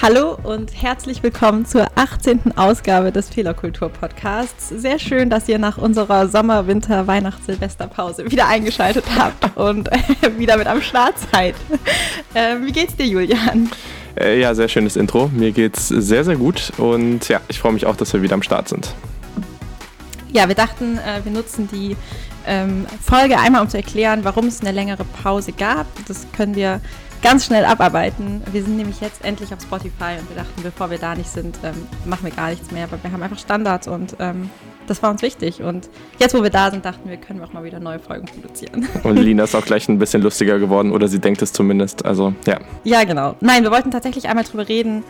Hallo und herzlich willkommen zur 18. Ausgabe des Fehlerkultur-Podcasts. Sehr schön, dass ihr nach unserer Sommer-, Winter-, Weihnachts-, Silvesterpause wieder eingeschaltet habt und äh, wieder mit am Start seid. Äh, wie geht's dir, Julian? Äh, ja, sehr schönes Intro. Mir geht's sehr, sehr gut und ja, ich freue mich auch, dass wir wieder am Start sind. Ja, wir dachten, äh, wir nutzen die ähm, Folge einmal, um zu erklären, warum es eine längere Pause gab. Das können wir ganz schnell abarbeiten. Wir sind nämlich jetzt endlich auf Spotify und wir dachten, bevor wir da nicht sind, ähm, machen wir gar nichts mehr, weil wir haben einfach Standards und ähm, das war uns wichtig. Und jetzt, wo wir da sind, dachten wir, können wir auch mal wieder neue Folgen produzieren. Und Lina ist auch gleich ein bisschen lustiger geworden oder sie denkt es zumindest. Also, ja. Ja, genau. Nein, wir wollten tatsächlich einmal drüber reden,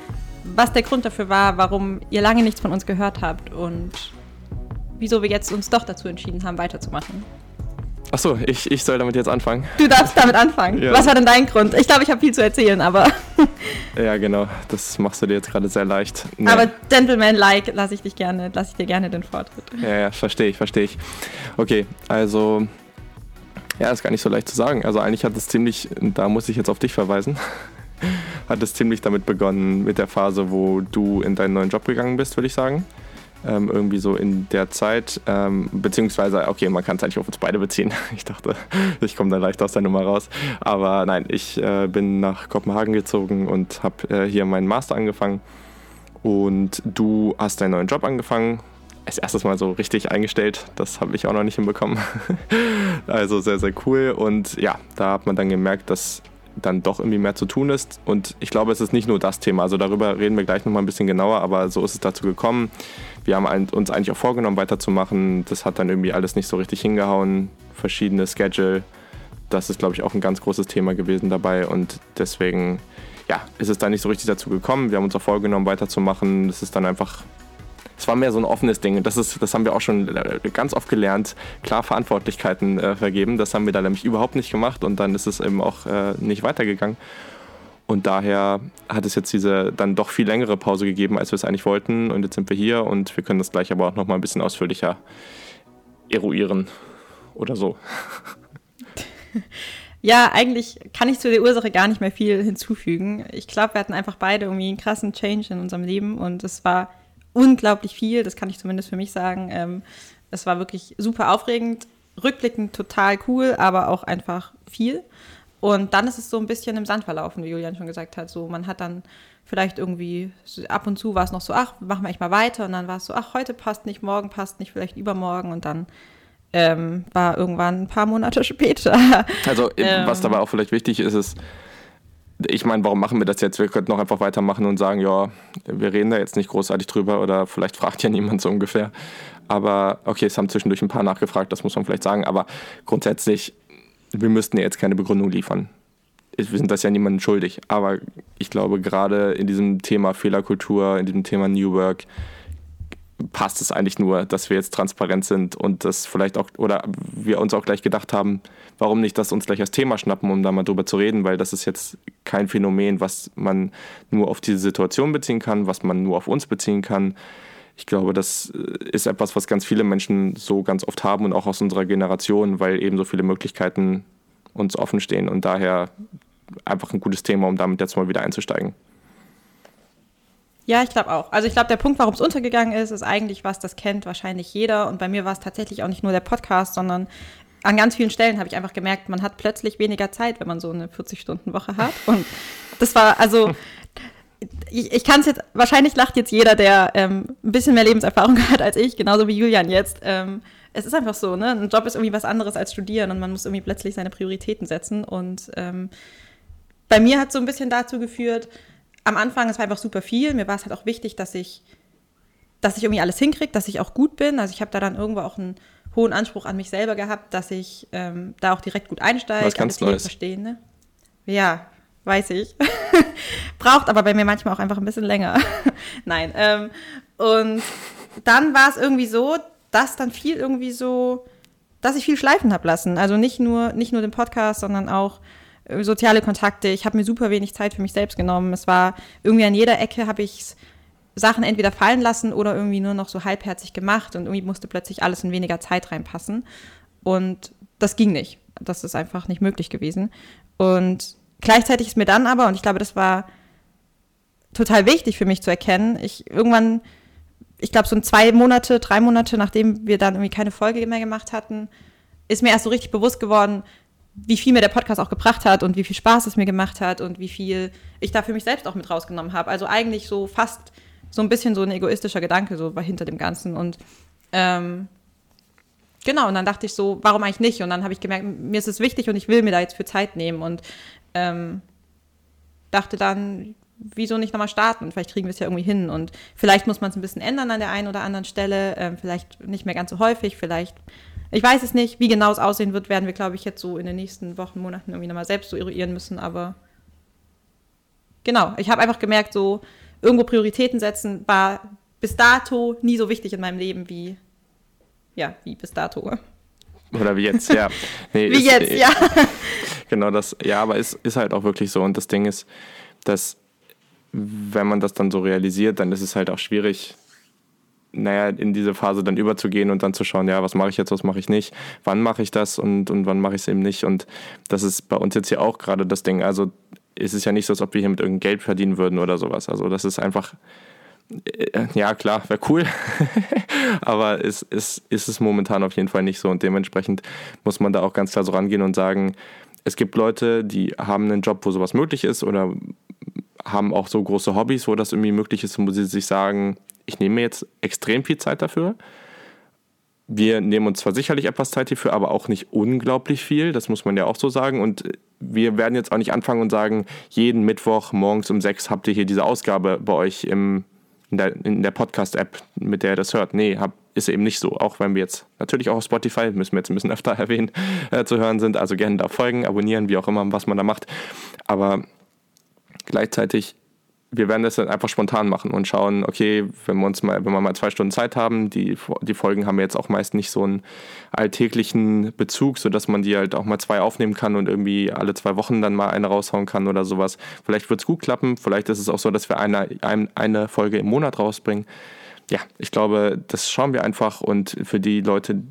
was der Grund dafür war, warum ihr lange nichts von uns gehört habt und wieso wir jetzt uns doch dazu entschieden haben, weiterzumachen. Achso, ich, ich soll damit jetzt anfangen. Du darfst damit anfangen. Ja. Was war denn dein Grund? Ich glaube, ich habe viel zu erzählen, aber. ja, genau. Das machst du dir jetzt gerade sehr leicht. Nee. Aber Gentleman-like lasse ich dich gerne, lasse ich dir gerne den Vortritt. Ja, ja, verstehe ich, verstehe ich. Okay, also. Ja, ist gar nicht so leicht zu sagen. Also eigentlich hat es ziemlich, da muss ich jetzt auf dich verweisen, hat es ziemlich damit begonnen mit der Phase, wo du in deinen neuen Job gegangen bist, würde ich sagen ähm, irgendwie so in der Zeit, ähm, beziehungsweise, okay, man kann es eigentlich auf uns beide beziehen. Ich dachte, ich komme da leicht aus der Nummer raus. Aber nein, ich äh, bin nach Kopenhagen gezogen und habe äh, hier meinen Master angefangen. Und du hast deinen neuen Job angefangen. Als erstes Mal so richtig eingestellt. Das habe ich auch noch nicht hinbekommen. also sehr, sehr cool. Und ja, da hat man dann gemerkt, dass dann doch irgendwie mehr zu tun ist. Und ich glaube, es ist nicht nur das Thema. Also darüber reden wir gleich nochmal ein bisschen genauer, aber so ist es dazu gekommen. Wir haben uns eigentlich auch vorgenommen, weiterzumachen. Das hat dann irgendwie alles nicht so richtig hingehauen. Verschiedene Schedule. Das ist, glaube ich, auch ein ganz großes Thema gewesen dabei. Und deswegen, ja, ist es dann nicht so richtig dazu gekommen. Wir haben uns auch vorgenommen, weiterzumachen. Das ist dann einfach es war mehr so ein offenes Ding. Das, ist, das haben wir auch schon äh, ganz oft gelernt. Klar Verantwortlichkeiten äh, vergeben. Das haben wir da nämlich überhaupt nicht gemacht und dann ist es eben auch äh, nicht weitergegangen. Und daher hat es jetzt diese dann doch viel längere Pause gegeben, als wir es eigentlich wollten. Und jetzt sind wir hier und wir können das gleich aber auch nochmal ein bisschen ausführlicher eruieren oder so. Ja, eigentlich kann ich zu der Ursache gar nicht mehr viel hinzufügen. Ich glaube, wir hatten einfach beide irgendwie einen krassen Change in unserem Leben und es war unglaublich viel, das kann ich zumindest für mich sagen. Ähm, es war wirklich super aufregend, rückblickend total cool, aber auch einfach viel. Und dann ist es so ein bisschen im Sand verlaufen, wie Julian schon gesagt hat. So, man hat dann vielleicht irgendwie, ab und zu war es noch so, ach, machen wir echt mal weiter. Und dann war es so, ach, heute passt nicht, morgen passt nicht, vielleicht übermorgen. Und dann ähm, war irgendwann ein paar Monate später. Also, ähm, was dabei auch vielleicht wichtig ist, ist, ich meine, warum machen wir das jetzt? Wir könnten auch einfach weitermachen und sagen, ja, wir reden da jetzt nicht großartig drüber oder vielleicht fragt ja niemand so ungefähr. Aber okay, es haben zwischendurch ein paar nachgefragt, das muss man vielleicht sagen. Aber grundsätzlich, wir müssten ja jetzt keine Begründung liefern. Wir sind das ja niemandem schuldig. Aber ich glaube, gerade in diesem Thema Fehlerkultur, in diesem Thema New Work, passt es eigentlich nur, dass wir jetzt transparent sind und das vielleicht auch, oder wir uns auch gleich gedacht haben, warum nicht das uns gleich als Thema schnappen, um da mal drüber zu reden, weil das ist jetzt kein Phänomen, was man nur auf diese Situation beziehen kann, was man nur auf uns beziehen kann. Ich glaube, das äh, ist etwas, was ganz viele Menschen so ganz oft haben und auch aus unserer Generation, weil eben so viele Möglichkeiten uns offen stehen und daher einfach ein gutes Thema, um damit jetzt mal wieder einzusteigen. Ja, ich glaube auch. Also ich glaube, der Punkt, warum es untergegangen ist, ist eigentlich was, das kennt wahrscheinlich jeder. Und bei mir war es tatsächlich auch nicht nur der Podcast, sondern an ganz vielen Stellen habe ich einfach gemerkt, man hat plötzlich weniger Zeit, wenn man so eine 40-Stunden-Woche hat. Und das war, also, ich, ich kann es jetzt, wahrscheinlich lacht jetzt jeder, der ähm, ein bisschen mehr Lebenserfahrung hat als ich, genauso wie Julian jetzt. Ähm, es ist einfach so, ne? Ein Job ist irgendwie was anderes als studieren und man muss irgendwie plötzlich seine Prioritäten setzen. Und ähm, bei mir hat es so ein bisschen dazu geführt, am Anfang, es war einfach super viel. Mir war es halt auch wichtig, dass ich, dass ich irgendwie alles hinkriege, dass ich auch gut bin. Also ich habe da dann irgendwo auch einen hohen Anspruch an mich selber gehabt, dass ich ähm, da auch direkt gut einsteige. Was ganz Neues. Verstehen, ne? Ja, weiß ich. Braucht aber bei mir manchmal auch einfach ein bisschen länger. Nein. Ähm, und dann war es irgendwie so, dass dann viel irgendwie so, dass ich viel schleifen habe lassen. Also nicht nur, nicht nur den Podcast, sondern auch äh, soziale Kontakte. Ich habe mir super wenig Zeit für mich selbst genommen. Es war irgendwie an jeder Ecke habe ich Sachen entweder fallen lassen oder irgendwie nur noch so halbherzig gemacht und irgendwie musste plötzlich alles in weniger Zeit reinpassen. Und das ging nicht. Das ist einfach nicht möglich gewesen. Und gleichzeitig ist mir dann aber, und ich glaube, das war total wichtig für mich zu erkennen, ich irgendwann, ich glaube, so zwei Monate, drei Monate, nachdem wir dann irgendwie keine Folge mehr gemacht hatten, ist mir erst so richtig bewusst geworden, wie viel mir der Podcast auch gebracht hat und wie viel Spaß es mir gemacht hat und wie viel ich da für mich selbst auch mit rausgenommen habe. Also eigentlich so fast so ein bisschen so ein egoistischer Gedanke so war hinter dem Ganzen. Und ähm, genau, und dann dachte ich so, warum eigentlich nicht? Und dann habe ich gemerkt, mir ist es wichtig und ich will mir da jetzt für Zeit nehmen. Und ähm, dachte dann, wieso nicht nochmal starten? Vielleicht kriegen wir es ja irgendwie hin. Und vielleicht muss man es ein bisschen ändern an der einen oder anderen Stelle. Ähm, vielleicht nicht mehr ganz so häufig, vielleicht. Ich weiß es nicht, wie genau es aussehen wird, werden wir, glaube ich, jetzt so in den nächsten Wochen, Monaten irgendwie nochmal selbst so eruieren müssen. Aber genau, ich habe einfach gemerkt, so, irgendwo Prioritäten setzen war bis dato nie so wichtig in meinem Leben wie, ja, wie bis dato. Oder wie jetzt, ja. Nee, wie ist, jetzt, ja. Genau das, ja, aber es ist halt auch wirklich so. Und das Ding ist, dass wenn man das dann so realisiert, dann ist es halt auch schwierig, naja, in diese Phase dann überzugehen und dann zu schauen, ja, was mache ich jetzt, was mache ich nicht, wann mache ich das und, und wann mache ich es eben nicht. Und das ist bei uns jetzt hier auch gerade das Ding. Also ist es ja nicht so, als ob wir hier mit irgendeinem Geld verdienen würden oder sowas. Also das ist einfach, äh, ja klar, wäre cool, aber es ist, ist es momentan auf jeden Fall nicht so. Und dementsprechend muss man da auch ganz klar so rangehen und sagen, es gibt Leute, die haben einen Job, wo sowas möglich ist oder haben auch so große Hobbys, wo das irgendwie möglich ist, wo sie sich sagen, ich nehme jetzt extrem viel Zeit dafür. Wir nehmen uns zwar sicherlich etwas Zeit hierfür, aber auch nicht unglaublich viel, das muss man ja auch so sagen. Und wir werden jetzt auch nicht anfangen und sagen, jeden Mittwoch morgens um sechs habt ihr hier diese Ausgabe bei euch im, in der, der Podcast-App, mit der ihr das hört. Nee, hab, ist eben nicht so. Auch wenn wir jetzt natürlich auch auf Spotify, müssen wir jetzt ein bisschen öfter erwähnen, äh, zu hören sind. Also gerne da folgen, abonnieren, wie auch immer, was man da macht. Aber gleichzeitig wir werden das dann einfach spontan machen und schauen, okay, wenn wir uns mal, wenn wir mal zwei Stunden Zeit haben, die, die Folgen haben jetzt auch meist nicht so einen alltäglichen Bezug, sodass man die halt auch mal zwei aufnehmen kann und irgendwie alle zwei Wochen dann mal eine raushauen kann oder sowas. Vielleicht wird es gut klappen, vielleicht ist es auch so, dass wir eine, eine Folge im Monat rausbringen. Ja, ich glaube, das schauen wir einfach und für die Leute,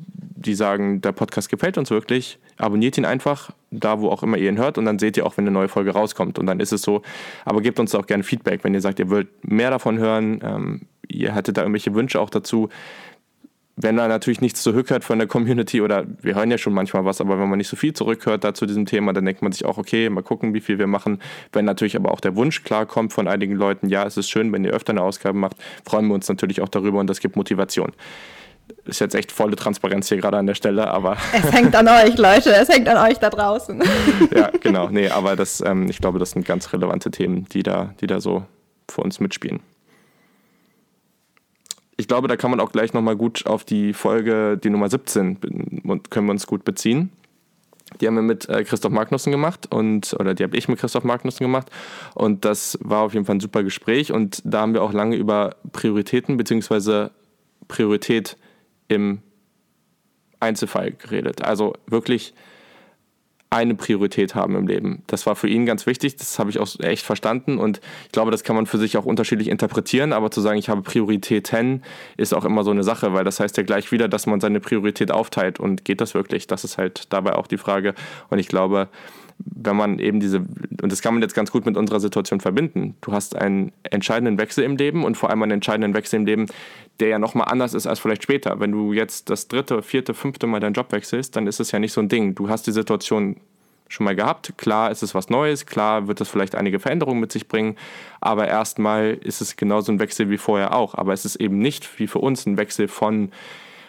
die sagen, der Podcast gefällt uns wirklich, abonniert ihn einfach, da wo auch immer ihr ihn hört und dann seht ihr auch, wenn eine neue Folge rauskommt und dann ist es so. Aber gebt uns auch gerne Feedback, wenn ihr sagt, ihr wollt mehr davon hören, ähm, ihr hattet da irgendwelche Wünsche auch dazu. Wenn da natürlich nichts zurückhört von der Community oder wir hören ja schon manchmal was, aber wenn man nicht so viel zurückhört da zu diesem Thema, dann denkt man sich auch, okay, mal gucken, wie viel wir machen. Wenn natürlich aber auch der Wunsch klar kommt von einigen Leuten, ja, es ist schön, wenn ihr öfter eine Ausgabe macht, freuen wir uns natürlich auch darüber und das gibt Motivation ist jetzt echt volle Transparenz hier gerade an der Stelle, aber. Es hängt an euch, Leute, es hängt an euch da draußen. ja, genau. Nee, aber das, ähm, ich glaube, das sind ganz relevante Themen, die da, die da so für uns mitspielen. Ich glaube, da kann man auch gleich nochmal gut auf die Folge, die Nummer 17, können wir uns gut beziehen. Die haben wir mit äh, Christoph Magnussen gemacht und oder die habe ich mit Christoph Magnussen gemacht und das war auf jeden Fall ein super Gespräch und da haben wir auch lange über Prioritäten bzw. Priorität im Einzelfall geredet. Also wirklich eine Priorität haben im Leben. Das war für ihn ganz wichtig, das habe ich auch echt verstanden und ich glaube, das kann man für sich auch unterschiedlich interpretieren, aber zu sagen, ich habe Prioritäten, ist auch immer so eine Sache, weil das heißt ja gleich wieder, dass man seine Priorität aufteilt und geht das wirklich? Das ist halt dabei auch die Frage und ich glaube, wenn man eben diese, und das kann man jetzt ganz gut mit unserer Situation verbinden. Du hast einen entscheidenden Wechsel im Leben und vor allem einen entscheidenden Wechsel im Leben, der ja nochmal anders ist als vielleicht später. Wenn du jetzt das dritte, vierte, fünfte Mal deinen Job wechselst, dann ist es ja nicht so ein Ding. Du hast die Situation schon mal gehabt. Klar ist es was Neues, klar wird es vielleicht einige Veränderungen mit sich bringen, aber erstmal ist es genauso ein Wechsel wie vorher auch. Aber es ist eben nicht wie für uns ein Wechsel von,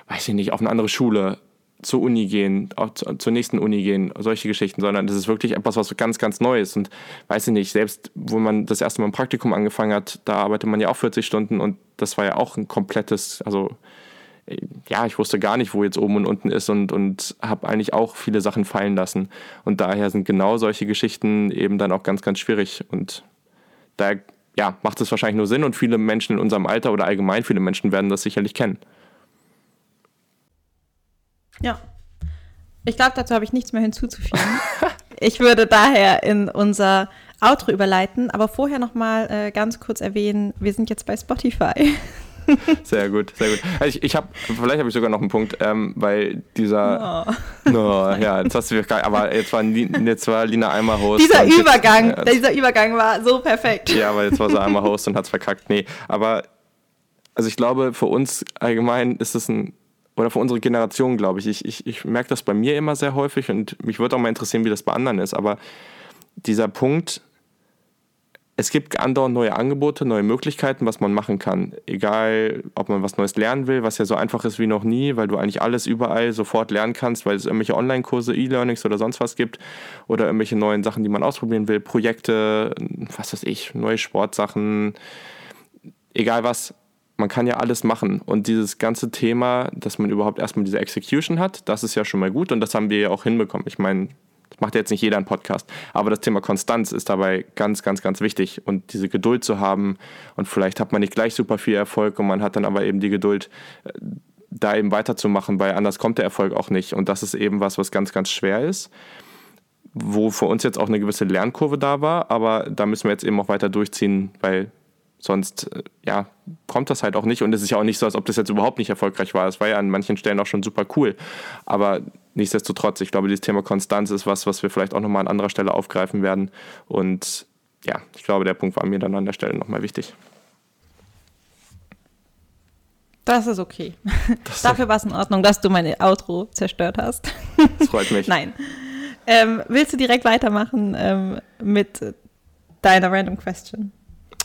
weiß ich nicht, auf eine andere Schule, zur Uni gehen, auch zur nächsten Uni gehen, solche Geschichten, sondern das ist wirklich etwas, was ganz, ganz Neues. Und weiß ich nicht, selbst wo man das erste Mal ein Praktikum angefangen hat, da arbeitet man ja auch 40 Stunden und das war ja auch ein komplettes, also ja, ich wusste gar nicht, wo jetzt oben und unten ist und, und habe eigentlich auch viele Sachen fallen lassen. Und daher sind genau solche Geschichten eben dann auch ganz, ganz schwierig. Und daher ja, macht es wahrscheinlich nur Sinn und viele Menschen in unserem Alter oder allgemein viele Menschen werden das sicherlich kennen. Ja. Ich glaube, dazu habe ich nichts mehr hinzuzufügen. ich würde daher in unser Outro überleiten, aber vorher noch mal äh, ganz kurz erwähnen, wir sind jetzt bei Spotify. Sehr gut, sehr gut. Also ich, ich habe, vielleicht habe ich sogar noch einen Punkt, ähm, weil dieser, oh. no, ja, jetzt hast du aber jetzt war, jetzt war Lina einmal Host. Dieser Übergang, jetzt, äh, dieser Übergang war so perfekt. Ja, aber jetzt war sie einmal Host und hat es verkackt. Nee, aber also ich glaube, für uns allgemein ist es ein oder für unsere Generation, glaube ich. Ich, ich, ich merke das bei mir immer sehr häufig und mich würde auch mal interessieren, wie das bei anderen ist. Aber dieser Punkt, es gibt andauernd neue Angebote, neue Möglichkeiten, was man machen kann. Egal, ob man was Neues lernen will, was ja so einfach ist wie noch nie, weil du eigentlich alles überall sofort lernen kannst, weil es irgendwelche Online-Kurse, E-Learnings oder sonst was gibt oder irgendwelche neuen Sachen, die man ausprobieren will, Projekte, was weiß ich, neue Sportsachen, egal was. Man kann ja alles machen. Und dieses ganze Thema, dass man überhaupt erstmal diese Execution hat, das ist ja schon mal gut und das haben wir ja auch hinbekommen. Ich meine, das macht jetzt nicht jeder einen Podcast. Aber das Thema Konstanz ist dabei ganz, ganz, ganz wichtig. Und diese Geduld zu haben. Und vielleicht hat man nicht gleich super viel Erfolg und man hat dann aber eben die Geduld, äh, da eben weiterzumachen, weil anders kommt der Erfolg auch nicht. Und das ist eben was, was ganz, ganz schwer ist. Wo für uns jetzt auch eine gewisse Lernkurve da war. Aber da müssen wir jetzt eben auch weiter durchziehen, weil Sonst, äh, ja, kommt das halt auch nicht. Und es ist ja auch nicht so, als ob das jetzt überhaupt nicht erfolgreich war. Es war ja an manchen Stellen auch schon super cool. Aber nichtsdestotrotz, ich glaube, dieses Thema Konstanz ist was, was wir vielleicht auch nochmal an anderer Stelle aufgreifen werden. Und ja, ich glaube, der Punkt war mir dann an der Stelle nochmal wichtig. Das ist okay. Das Dafür war es in Ordnung, dass du meine Outro zerstört hast. Das freut mich. Nein. Ähm, willst du direkt weitermachen ähm, mit deiner Random Question?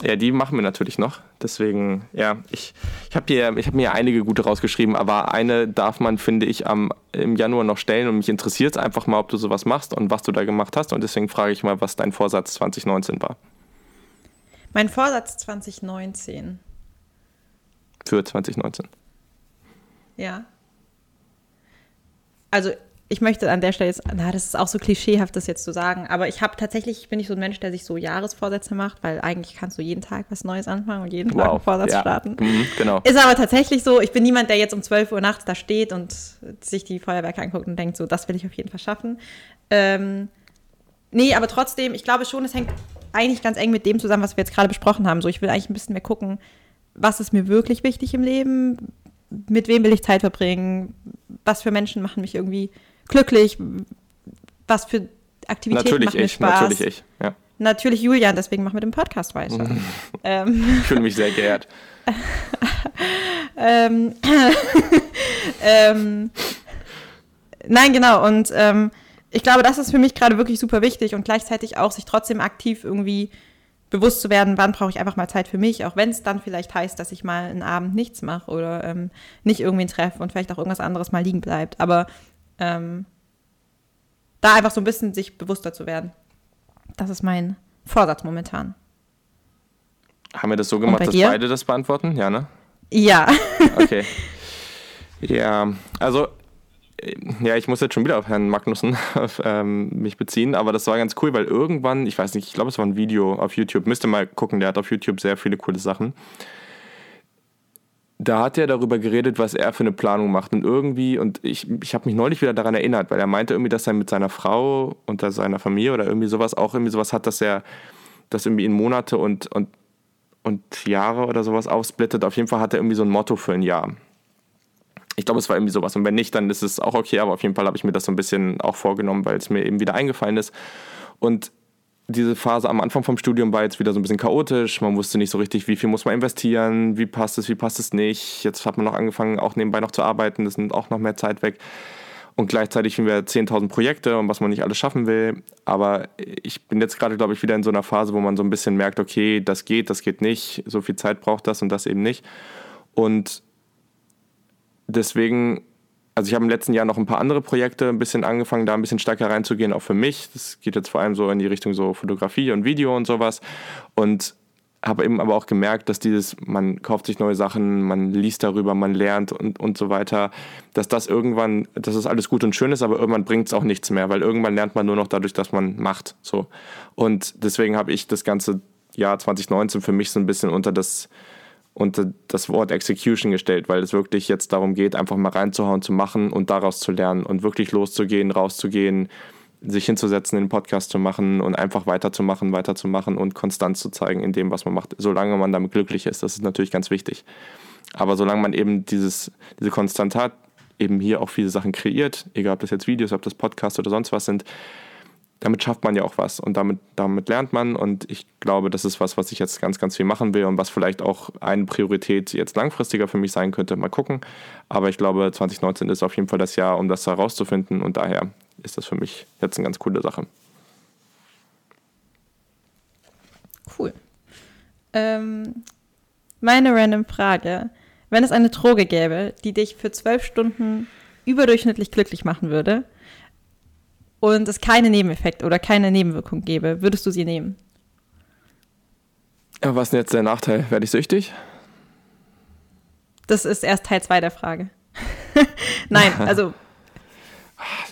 Ja, die machen wir natürlich noch. Deswegen, ja, ich, ich habe hab mir einige gute rausgeschrieben, aber eine darf man, finde ich, am, im Januar noch stellen und mich interessiert es einfach mal, ob du sowas machst und was du da gemacht hast. Und deswegen frage ich mal, was dein Vorsatz 2019 war. Mein Vorsatz 2019. Für 2019. Ja. Also ich möchte an der Stelle jetzt, na, das ist auch so klischeehaft, das jetzt zu sagen, aber ich habe tatsächlich, bin ich so ein Mensch, der sich so Jahresvorsätze macht, weil eigentlich kannst du jeden Tag was Neues anfangen und jeden wow. Tag einen Vorsatz ja. starten. Mhm, genau. Ist aber tatsächlich so, ich bin niemand, der jetzt um 12 Uhr nachts da steht und sich die Feuerwerke anguckt und denkt, so, das will ich auf jeden Fall schaffen. Ähm, nee, aber trotzdem, ich glaube schon, es hängt eigentlich ganz eng mit dem zusammen, was wir jetzt gerade besprochen haben. So, ich will eigentlich ein bisschen mehr gucken, was ist mir wirklich wichtig im Leben, mit wem will ich Zeit verbringen, was für Menschen machen mich irgendwie glücklich, was für Aktivitäten natürlich mir ich, Spaß. Natürlich ich, ja. Natürlich Julian, deswegen machen wir den Podcast weiter. ähm. Ich fühle mich sehr geehrt. ähm, ähm, nein, genau. Und ähm, ich glaube, das ist für mich gerade wirklich super wichtig und gleichzeitig auch sich trotzdem aktiv irgendwie bewusst zu werden, wann brauche ich einfach mal Zeit für mich, auch wenn es dann vielleicht heißt, dass ich mal einen Abend nichts mache oder ähm, nicht irgendwen treffe und vielleicht auch irgendwas anderes mal liegen bleibt. Aber ähm, da einfach so ein bisschen sich bewusster zu werden. Das ist mein Vorsatz momentan. Haben wir das so gemacht, dass beide das beantworten? Ja, ne? Ja. Okay. Ja, also äh, ja, ich muss jetzt schon wieder auf Herrn Magnussen auf, ähm, mich beziehen, aber das war ganz cool, weil irgendwann, ich weiß nicht, ich glaube, es war ein Video auf YouTube, müsste mal gucken, der hat auf YouTube sehr viele coole Sachen da hat er darüber geredet, was er für eine Planung macht. Und irgendwie, und ich, ich habe mich neulich wieder daran erinnert, weil er meinte irgendwie, dass er mit seiner Frau und seiner Familie oder irgendwie sowas auch irgendwie sowas hat, dass er das irgendwie in Monate und, und, und Jahre oder sowas aufsplittet. Auf jeden Fall hat er irgendwie so ein Motto für ein Jahr. Ich glaube, es war irgendwie sowas. Und wenn nicht, dann ist es auch okay, aber auf jeden Fall habe ich mir das so ein bisschen auch vorgenommen, weil es mir eben wieder eingefallen ist. Und diese Phase am Anfang vom Studium war jetzt wieder so ein bisschen chaotisch. Man wusste nicht so richtig, wie viel muss man investieren, wie passt es, wie passt es nicht. Jetzt hat man noch angefangen, auch nebenbei noch zu arbeiten. Das nimmt auch noch mehr Zeit weg. Und gleichzeitig haben wir 10.000 Projekte und was man nicht alles schaffen will. Aber ich bin jetzt gerade, glaube ich, wieder in so einer Phase, wo man so ein bisschen merkt, okay, das geht, das geht nicht. So viel Zeit braucht das und das eben nicht. Und deswegen also ich habe im letzten Jahr noch ein paar andere Projekte ein bisschen angefangen, da ein bisschen stärker reinzugehen, auch für mich. Das geht jetzt vor allem so in die Richtung so Fotografie und Video und sowas. Und habe eben aber auch gemerkt, dass dieses, man kauft sich neue Sachen, man liest darüber, man lernt und, und so weiter, dass das irgendwann, dass das alles gut und schön ist, aber irgendwann bringt es auch nichts mehr, weil irgendwann lernt man nur noch dadurch, dass man macht. So. Und deswegen habe ich das ganze Jahr 2019 für mich so ein bisschen unter das unter das Wort Execution gestellt, weil es wirklich jetzt darum geht, einfach mal reinzuhauen, zu machen und daraus zu lernen und wirklich loszugehen, rauszugehen, sich hinzusetzen, den Podcast zu machen und einfach weiterzumachen, weiterzumachen und Konstanz zu zeigen in dem, was man macht, solange man damit glücklich ist. Das ist natürlich ganz wichtig. Aber solange man eben dieses, diese Konstanz hat, eben hier auch viele Sachen kreiert, egal ob das jetzt Videos, ob das Podcasts oder sonst was sind, damit schafft man ja auch was und damit, damit lernt man und ich glaube, das ist was, was ich jetzt ganz, ganz viel machen will und was vielleicht auch eine Priorität jetzt langfristiger für mich sein könnte. Mal gucken. Aber ich glaube, 2019 ist auf jeden Fall das Jahr, um das herauszufinden und daher ist das für mich jetzt eine ganz coole Sache. Cool. Ähm, meine random Frage. Wenn es eine Droge gäbe, die dich für zwölf Stunden überdurchschnittlich glücklich machen würde und es keine Nebeneffekte oder keine Nebenwirkung gäbe, würdest du sie nehmen? Ja, was ist denn jetzt der Nachteil? Werde ich süchtig? Das ist erst Teil 2 der Frage. nein, also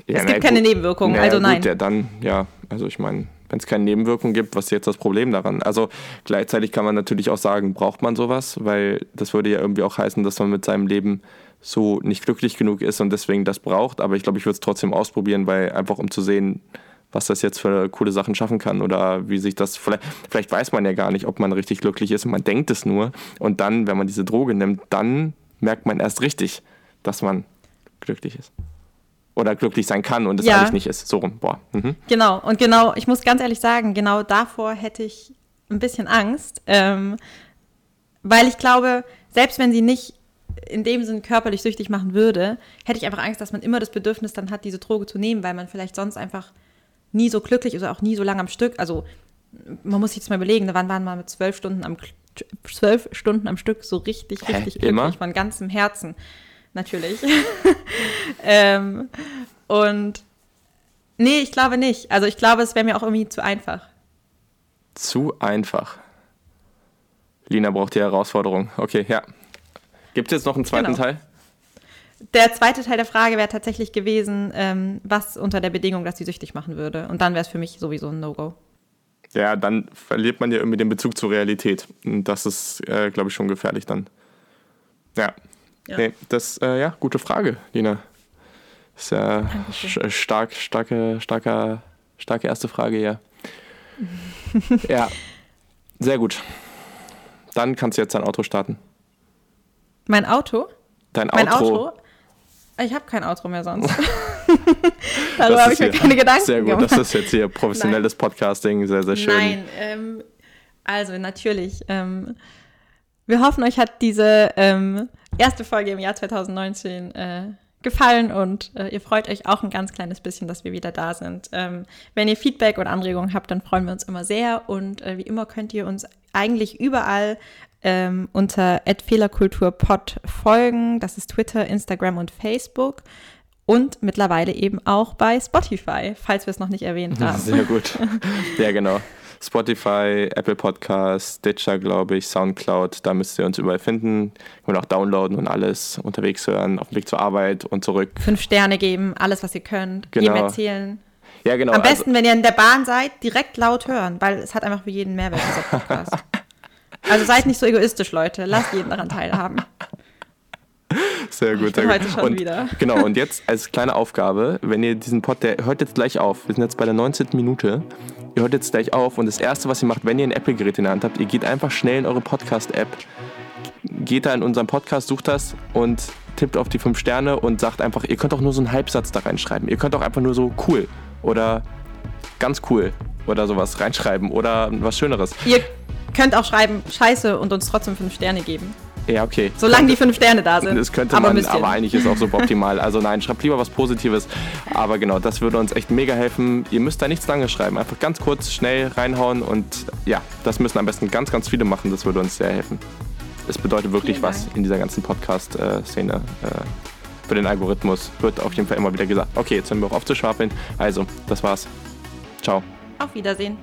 ja, es gibt keine Nebenwirkungen, naja, also nein. Gut, ja, dann, ja, also ich meine, wenn es keine Nebenwirkungen gibt, was ist jetzt das Problem daran? Also gleichzeitig kann man natürlich auch sagen, braucht man sowas, weil das würde ja irgendwie auch heißen, dass man mit seinem Leben so nicht glücklich genug ist und deswegen das braucht. Aber ich glaube, ich würde es trotzdem ausprobieren, weil einfach um zu sehen, was das jetzt für coole Sachen schaffen kann oder wie sich das vielleicht, vielleicht weiß man ja gar nicht, ob man richtig glücklich ist und man denkt es nur und dann, wenn man diese Droge nimmt, dann merkt man erst richtig, dass man glücklich ist oder glücklich sein kann und es ja. eigentlich nicht ist. So rum. Boah. Mhm. Genau, und genau, ich muss ganz ehrlich sagen, genau davor hätte ich ein bisschen Angst, ähm, weil ich glaube, selbst wenn sie nicht in dem Sinn körperlich süchtig machen würde, hätte ich einfach Angst, dass man immer das Bedürfnis dann hat, diese Droge zu nehmen, weil man vielleicht sonst einfach nie so glücklich ist oder auch nie so lange am Stück. Also man muss sich jetzt mal überlegen, wann waren wir mit zwölf Stunden am zwölf Stunden am Stück so richtig, richtig Hä? glücklich immer? von ganzem Herzen natürlich. ähm, und nee, ich glaube nicht. Also ich glaube, es wäre mir auch irgendwie zu einfach. Zu einfach. Lina braucht die Herausforderung. Okay, ja. Gibt es jetzt noch einen zweiten genau. Teil? Der zweite Teil der Frage wäre tatsächlich gewesen, ähm, was unter der Bedingung, dass sie süchtig machen würde. Und dann wäre es für mich sowieso ein No-Go. Ja, dann verliert man ja irgendwie den Bezug zur Realität. Und das ist, äh, glaube ich, schon gefährlich dann. Ja, ja. Nee, das, äh, ja, gute Frage, Lina. Ist ja stark, starke, starke, starke erste Frage, ja. ja, sehr gut. Dann kannst du jetzt dein Auto starten. Mein Auto? Dein Auto? Mein Auto? Ich habe kein Auto mehr sonst. Darüber habe ich mir keine Gedanken Sehr gut, gemacht. das ist jetzt hier professionelles Nein. Podcasting, sehr, sehr schön. Nein, ähm, also natürlich. Ähm, wir hoffen, euch hat diese ähm, erste Folge im Jahr 2019 äh, gefallen und äh, ihr freut euch auch ein ganz kleines bisschen, dass wir wieder da sind. Ähm, wenn ihr Feedback oder Anregungen habt, dann freuen wir uns immer sehr und äh, wie immer könnt ihr uns eigentlich überall ähm, unter @fehlerkulturpod folgen. Das ist Twitter, Instagram und Facebook und mittlerweile eben auch bei Spotify, falls wir es noch nicht erwähnt haben. Sehr gut. Ja, genau. Spotify, Apple Podcasts, Stitcher, glaube ich, Soundcloud, da müsst ihr uns überall finden. Und auch downloaden und alles unterwegs hören, auf dem Weg zur Arbeit und zurück. Fünf Sterne geben, alles, was ihr könnt, genau. jedem erzählen. Ja, genau. Am besten, also, wenn ihr in der Bahn seid, direkt laut hören, weil es hat einfach für jeden Mehrwert, dieser Podcast. also seid nicht so egoistisch, Leute. Lasst jeden daran teilhaben. Sehr gut. Ich bin heute schon und, wieder. Genau, und jetzt als kleine Aufgabe, wenn ihr diesen Pod, der hört jetzt gleich auf, wir sind jetzt bei der 19. Minute, ihr hört jetzt gleich auf und das Erste, was ihr macht, wenn ihr ein Apple-Gerät in der Hand habt, ihr geht einfach schnell in eure Podcast-App, geht da in unseren Podcast, sucht das und tippt auf die fünf Sterne und sagt einfach, ihr könnt auch nur so einen Halbsatz da reinschreiben. Ihr könnt auch einfach nur so cool oder ganz cool oder sowas reinschreiben oder was Schöneres. Ihr könnt auch schreiben, scheiße und uns trotzdem fünf Sterne geben. Ja, okay. Solange die fünf Sterne da sind. Das könnte aber man, aber eigentlich ist auch super optimal. Also nein, schreibt lieber was Positives. Aber genau, das würde uns echt mega helfen. Ihr müsst da nichts lange schreiben. Einfach ganz kurz, schnell reinhauen und ja, das müssen am besten ganz, ganz viele machen. Das würde uns sehr helfen. Es bedeutet wirklich was in dieser ganzen Podcast-Szene. Äh, für den Algorithmus wird auf jeden Fall immer wieder gesagt. Okay, jetzt hören wir auch aufzuschwapeln. Also, das war's. Ciao. Auf Wiedersehen.